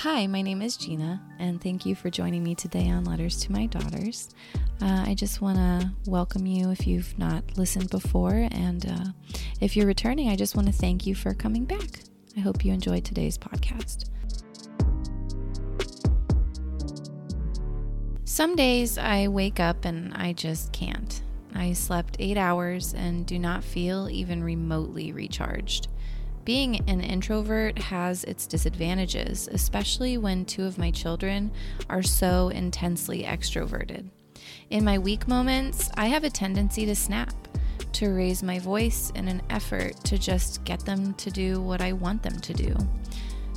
Hi, my name is Gina, and thank you for joining me today on Letters to My Daughters. Uh, I just want to welcome you if you've not listened before, and uh, if you're returning, I just want to thank you for coming back. I hope you enjoyed today's podcast. Some days I wake up and I just can't. I slept eight hours and do not feel even remotely recharged. Being an introvert has its disadvantages, especially when two of my children are so intensely extroverted. In my weak moments, I have a tendency to snap, to raise my voice in an effort to just get them to do what I want them to do.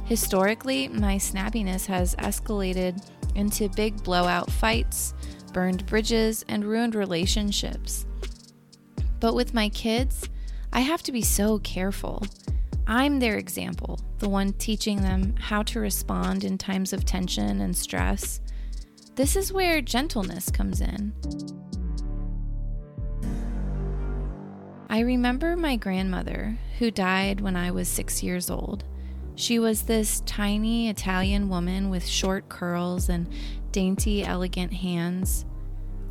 Historically, my snappiness has escalated into big blowout fights, burned bridges, and ruined relationships. But with my kids, I have to be so careful. I'm their example, the one teaching them how to respond in times of tension and stress. This is where gentleness comes in. I remember my grandmother, who died when I was six years old. She was this tiny Italian woman with short curls and dainty, elegant hands.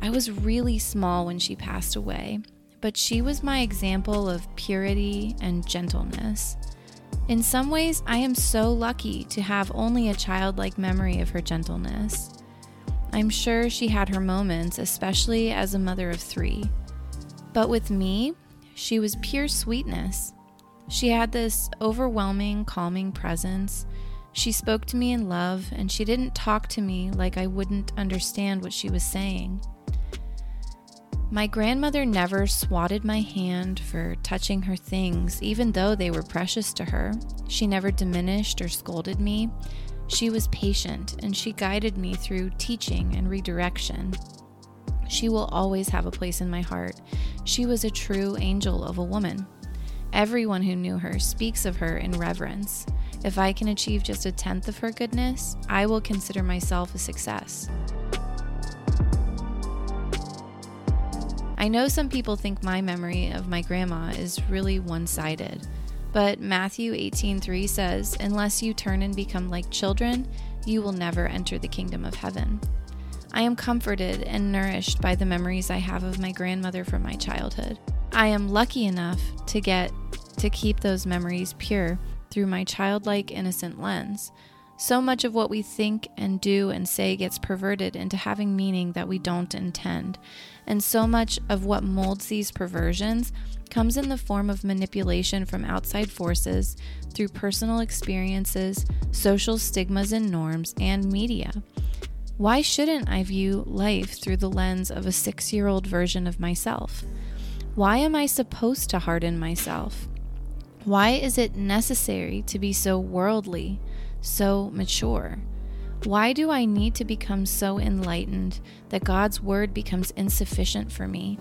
I was really small when she passed away, but she was my example of purity and gentleness. In some ways, I am so lucky to have only a childlike memory of her gentleness. I'm sure she had her moments, especially as a mother of three. But with me, she was pure sweetness. She had this overwhelming, calming presence. She spoke to me in love, and she didn't talk to me like I wouldn't understand what she was saying. My grandmother never swatted my hand for touching her things, even though they were precious to her. She never diminished or scolded me. She was patient and she guided me through teaching and redirection. She will always have a place in my heart. She was a true angel of a woman. Everyone who knew her speaks of her in reverence. If I can achieve just a tenth of her goodness, I will consider myself a success. I know some people think my memory of my grandma is really one-sided, but Matthew 18:3 says, "Unless you turn and become like children, you will never enter the kingdom of heaven." I am comforted and nourished by the memories I have of my grandmother from my childhood. I am lucky enough to get to keep those memories pure through my childlike innocent lens. So much of what we think and do and say gets perverted into having meaning that we don't intend. And so much of what molds these perversions comes in the form of manipulation from outside forces through personal experiences, social stigmas and norms, and media. Why shouldn't I view life through the lens of a six year old version of myself? Why am I supposed to harden myself? Why is it necessary to be so worldly? So mature? Why do I need to become so enlightened that God's word becomes insufficient for me?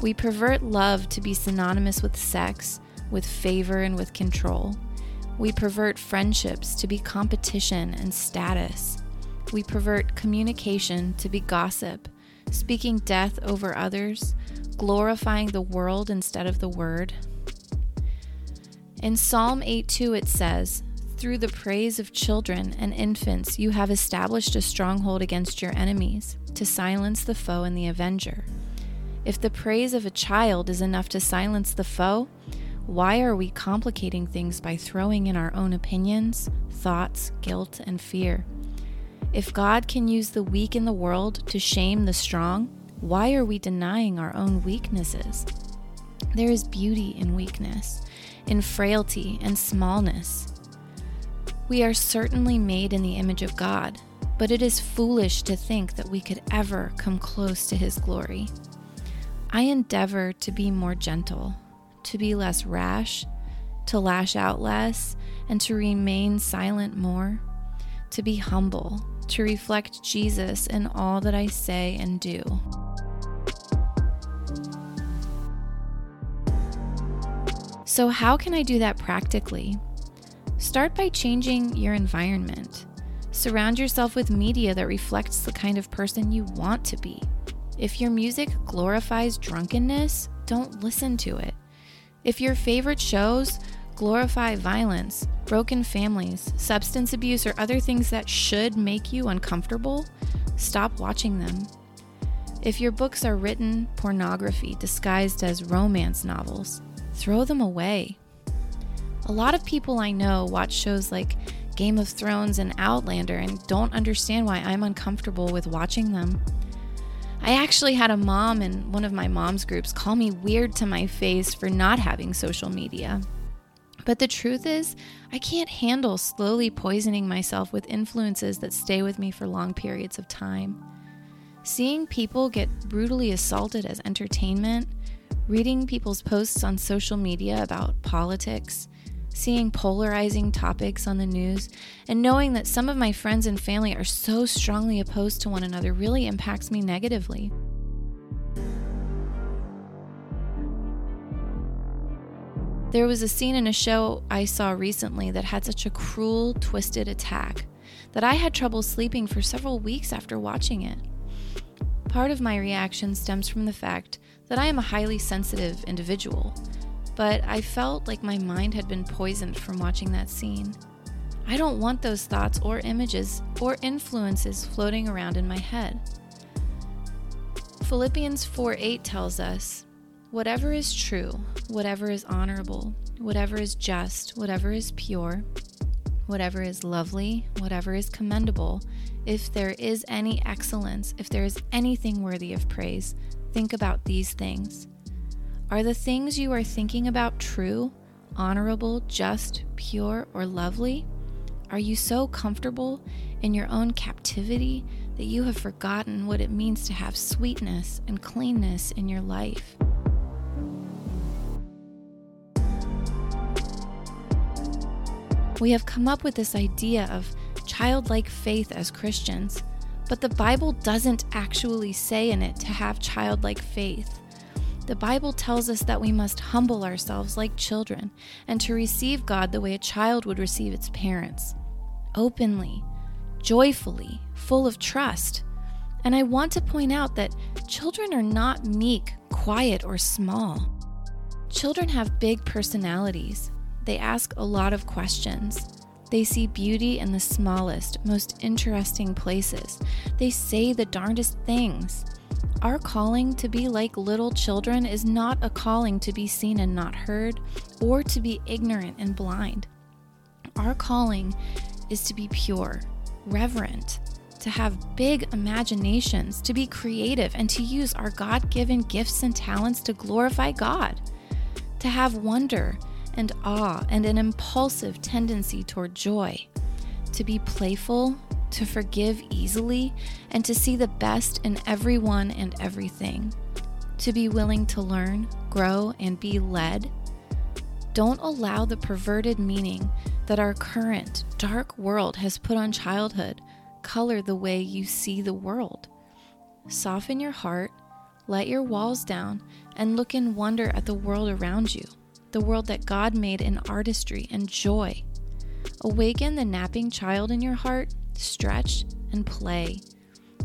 We pervert love to be synonymous with sex, with favor, and with control. We pervert friendships to be competition and status. We pervert communication to be gossip, speaking death over others, glorifying the world instead of the word. In Psalm 8:2 it says, "Through the praise of children and infants you have established a stronghold against your enemies, to silence the foe and the avenger." If the praise of a child is enough to silence the foe, why are we complicating things by throwing in our own opinions, thoughts, guilt, and fear? If God can use the weak in the world to shame the strong, why are we denying our own weaknesses? There is beauty in weakness in frailty and smallness. We are certainly made in the image of God, but it is foolish to think that we could ever come close to His glory. I endeavor to be more gentle, to be less rash, to lash out less, and to remain silent more, to be humble, to reflect Jesus in all that I say and do. So, how can I do that practically? Start by changing your environment. Surround yourself with media that reflects the kind of person you want to be. If your music glorifies drunkenness, don't listen to it. If your favorite shows glorify violence, broken families, substance abuse, or other things that should make you uncomfortable, stop watching them. If your books are written pornography disguised as romance novels, throw them away. A lot of people I know watch shows like Game of Thrones and Outlander and don't understand why I'm uncomfortable with watching them. I actually had a mom in one of my mom's groups call me weird to my face for not having social media. But the truth is, I can't handle slowly poisoning myself with influences that stay with me for long periods of time. Seeing people get brutally assaulted as entertainment, reading people's posts on social media about politics, seeing polarizing topics on the news, and knowing that some of my friends and family are so strongly opposed to one another really impacts me negatively. There was a scene in a show I saw recently that had such a cruel, twisted attack that I had trouble sleeping for several weeks after watching it. Part of my reaction stems from the fact that I am a highly sensitive individual, but I felt like my mind had been poisoned from watching that scene. I don't want those thoughts or images or influences floating around in my head. Philippians 4 8 tells us, Whatever is true, whatever is honorable, whatever is just, whatever is pure, whatever is lovely, whatever is commendable, if there is any excellence, if there is anything worthy of praise, think about these things. Are the things you are thinking about true, honorable, just, pure, or lovely? Are you so comfortable in your own captivity that you have forgotten what it means to have sweetness and cleanness in your life? We have come up with this idea of childlike faith as Christians, but the Bible doesn't actually say in it to have childlike faith. The Bible tells us that we must humble ourselves like children and to receive God the way a child would receive its parents openly, joyfully, full of trust. And I want to point out that children are not meek, quiet, or small. Children have big personalities, they ask a lot of questions. They see beauty in the smallest, most interesting places. They say the darndest things. Our calling to be like little children is not a calling to be seen and not heard, or to be ignorant and blind. Our calling is to be pure, reverent, to have big imaginations, to be creative, and to use our God given gifts and talents to glorify God, to have wonder and awe and an impulsive tendency toward joy, to be playful, to forgive easily, and to see the best in everyone and everything, to be willing to learn, grow, and be led. Don't allow the perverted meaning that our current dark world has put on childhood color the way you see the world. Soften your heart, let your walls down, and look in wonder at the world around you the world that God made in artistry and joy. Awaken the napping child in your heart, stretch and play.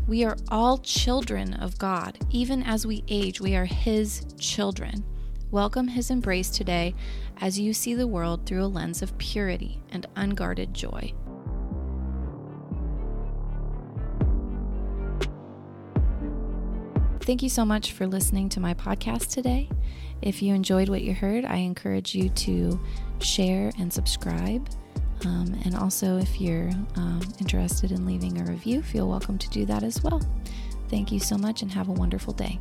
We are all children of God. Even as we age, we are His children. Welcome His embrace today as you see the world through a lens of purity and unguarded joy. Thank you so much for listening to my podcast today. If you enjoyed what you heard, I encourage you to share and subscribe. Um, and also, if you're um, interested in leaving a review, feel welcome to do that as well. Thank you so much and have a wonderful day.